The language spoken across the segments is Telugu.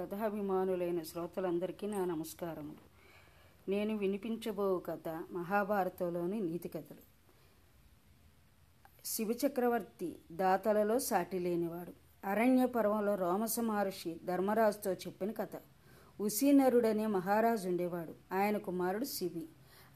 కథాభిమానులైన శ్రోతలందరికీ నా నమస్కారములు. నేను వినిపించబో కథ మహాభారతంలోని నీతి కథలు. శివచక్రవర్తి దాతలలో సాటి లేనివాడు. అరణ్య పర్వంలో రోమస మహర్షి ధర్మరాజుతో చెప్పిన కథ. ఉసీనరుడనే మహారాజు ఉండేవాడు. ఆయన కుమారుడు శివి.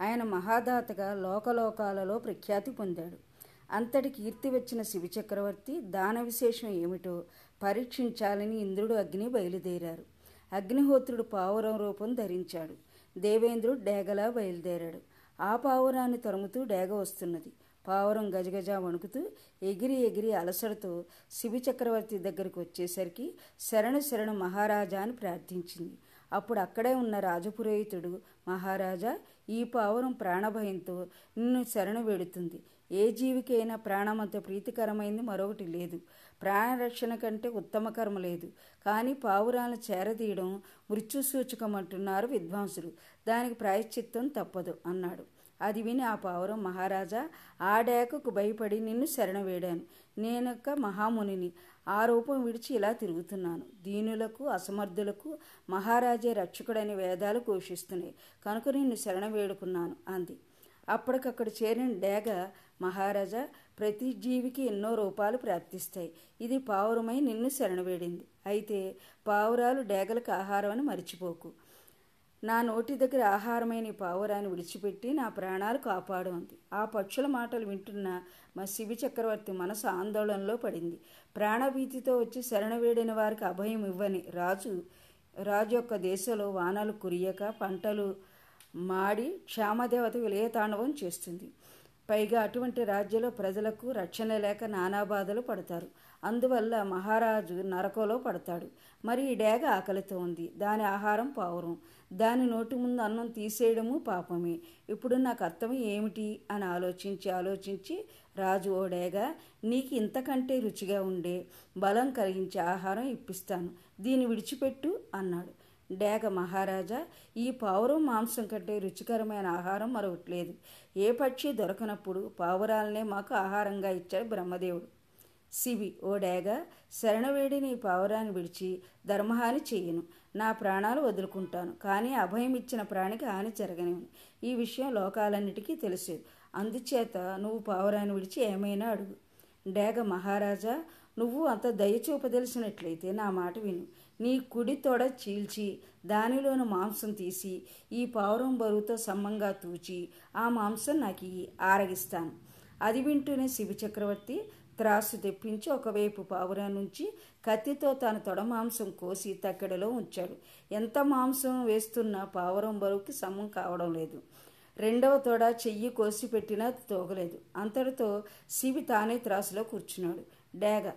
ఆయన మహాదాతగా లోకలోకాలలో ప్రఖ్యాతి పొందాడు. అంతటి కీర్తి వచ్చిన శివచక్రవర్తి దాన విశేషం ఏమిటో పరీక్షించాలని ఇంద్రుడు అగ్ని బయలుదేరారు. అగ్నిహోత్రుడు పావురం రూపం ధరించాడు. దేవేంద్రుడు డేగలా బయలుదేరాడు. ఆ పావురాన్ని తరుముతూ డేగ వస్తున్నది. పావురం గజగజ వణుకుతూ ఎగిరి ఎగిరి అలసడతో శివి చక్రవర్తి దగ్గరికి వచ్చేసరికి శరణు శరణు మహారాజా అని ప్రార్థించింది. అప్పుడు అక్కడే ఉన్న రాజపురోహితుడు మహారాజా ఈ పావురం ప్రాణభయంతో నిన్ను శరణు వేడుతుంది. ఏ జీవికైనా ప్రాణమంత ప్రీతికరమైంది మరొకటి లేదు. ప్రాణరక్షణ కంటే ఉత్తమ కర్మ లేదు. కానీ పావురాలను చేరదీయడం మృత్యు సూచకమంటున్నారు విద్వాంసులు. దానికి ప్రాయశ్చిత్తం తప్పదు అన్నాడు. అది విని ఆ పావురం మహారాజా ఆ డేకకు భయపడి నిన్ను శరణవేడాను. నేనొక్క మహామునిని. ఆ రూపం విడిచి ఇలా తిరుగుతున్నాను. దీనులకు అసమర్థులకు మహారాజే రక్షకుడని వేదాలు ఘోషిస్తున్నాయి. కనుక నిన్ను శరణ వేడుకున్నాను అంది. అప్పటికక్కడ చేరిన డేగ మహారాజా ప్రతి జీవికి ఎన్నో రూపాలు ప్రాప్తిస్తాయి. ఇది పావురమై నిన్ను శరణవేడింది. అయితే పావురాలు డేగలకు ఆహారం అని మరిచిపోకు. నా నోటి దగ్గర ఆహారమైన పావురాన్ని విడిచిపెట్టి నా ప్రాణాలు కాపాడు అంది ఆ పక్షుల మాటలు వింటున్న మా శివి చక్రవర్తి మనసు ఆందోళనలో పడింది. ప్రాణభీతితో వచ్చి శరణవేడిన వారికి అభయం ఇవ్వని రాజు రాజు యొక్క దేశంలో వానలు కురియక పంటలు మాడి క్షామదేవత విలయతాండవం చేస్తుంది. పైగా అటువంటి రాజ్యంలో ప్రజలకు రక్షణ లేక నానా బాధలు పడతారు. అందువల్ల మహారాజు నరకంలో పడతాడు. మరి ఈ డేగ ఆకలితో ఉంది. దాని ఆహారం పావురం. దాని నోటి ముందు అన్నం తీసేయడము పాపమే. ఇప్పుడు నాకు అర్థం ఏమిటి? అని ఆలోచించి ఆలోచించి రాజు ఓ డేగ నీకు ఇంతకంటే రుచిగా ఉండే బలం కలిగించే ఆహారం ఇప్పిస్తాను. దీన్ని విడిచిపెట్టు అన్నాడు. డేగ మహారాజా ఈ పావురం మాంసం కంటే రుచికరమైన ఆహారం మరొకటి లేదు ఏ పక్షి దొరకనప్పుడు పావురాలనే మాకు ఆహారంగా ఇచ్చాడు బ్రహ్మదేవుడు. శివి ఓ డేగ శరణవేడిని నీ పావురాన్ని విడిచి ధర్మహాని చేయను. నా ప్రాణాలు వదులుకుంటాను కానీ అభయం ఇచ్చిన ప్రాణికి హాని జరగనివ్వను. ఈ విషయం లోకాలన్నిటికీ తెలిసేది అందుచేత నువ్వు పావురాన్ని విడిచి ఏమైనా అడుగు. డేగ మహారాజా నువ్వు అంత దయచూపదలిసినట్లయితే నా మాట విను. నీ కుడి తొడ చీల్చి దానిలోని మాంసం తీసి ఈ పావురం బరువుతో సమ్మంగా తూచి ఆ మాంసం నాకు ఆరగిస్తాను. అది వింటూనే శివచక్రవర్తి త్రాసు తెప్పించి ఒకవైపు పావురా నుంచి కత్తితో తన తొడ మాంసం కోసి తక్కెడలో ఉంచాడు. ఎంత మాంసం వేస్తున్నా పావురం బరువుకి సమ్మం కావడం లేదు. రెండవ తొడ చెయ్యి కోసి పెట్టినా తోగలేదు. అంతటితో శివి తానే త్రాసులో కూర్చున్నాడు. డేగ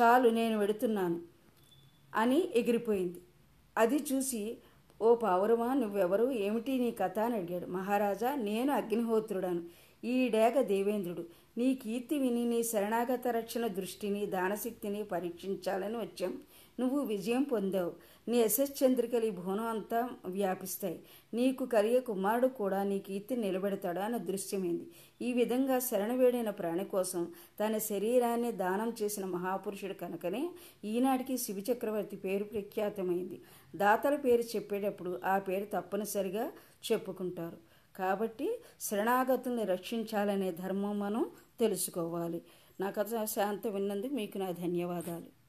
చాలు నేను వెడుతున్నాను. అని ఎగిరిపోయింది. అది చూసి ఓ పావురమా నువ్వెవరు? ఏమిటి నీ కథ? అని అడిగాడు. మహారాజా నేను అగ్నిహోత్రుడాను. ఈ డేగ దేవేంద్రుడు. నీ కీర్తి విని నీ శరణాగత రక్షణ దృష్టిని దానశక్తిని పరీక్షించాలని వచ్చాం. నువ్వు విజయం పొందావు. నీ యశశ్చంద్రికలు ఈ భువనం అంతా వ్యాపిస్తాయి. నీకు కలిగే కుమారుడు కూడా నీ కీర్తి నిలబెడతాడా అన్న దృశ్యమైంది. ఈ విధంగా శరణవేడైన ప్రాణి కోసం తన శరీరాన్ని దానం చేసిన మహాపురుషుడు కనుకనే ఈనాటికి శివచక్రవర్తి పేరు ప్రఖ్యాతమైంది. దాతల పేరు చెప్పేటప్పుడు ఆ పేరు తప్పనిసరిగా చెప్పుకుంటారు. కాబట్టి శరణాగతుల్ని రక్షించాలనే ధర్మం మనం తెలుసుకోవాలి. నా కథ శాంత విన్నందుకు మీకు నా ధన్యవాదాలు.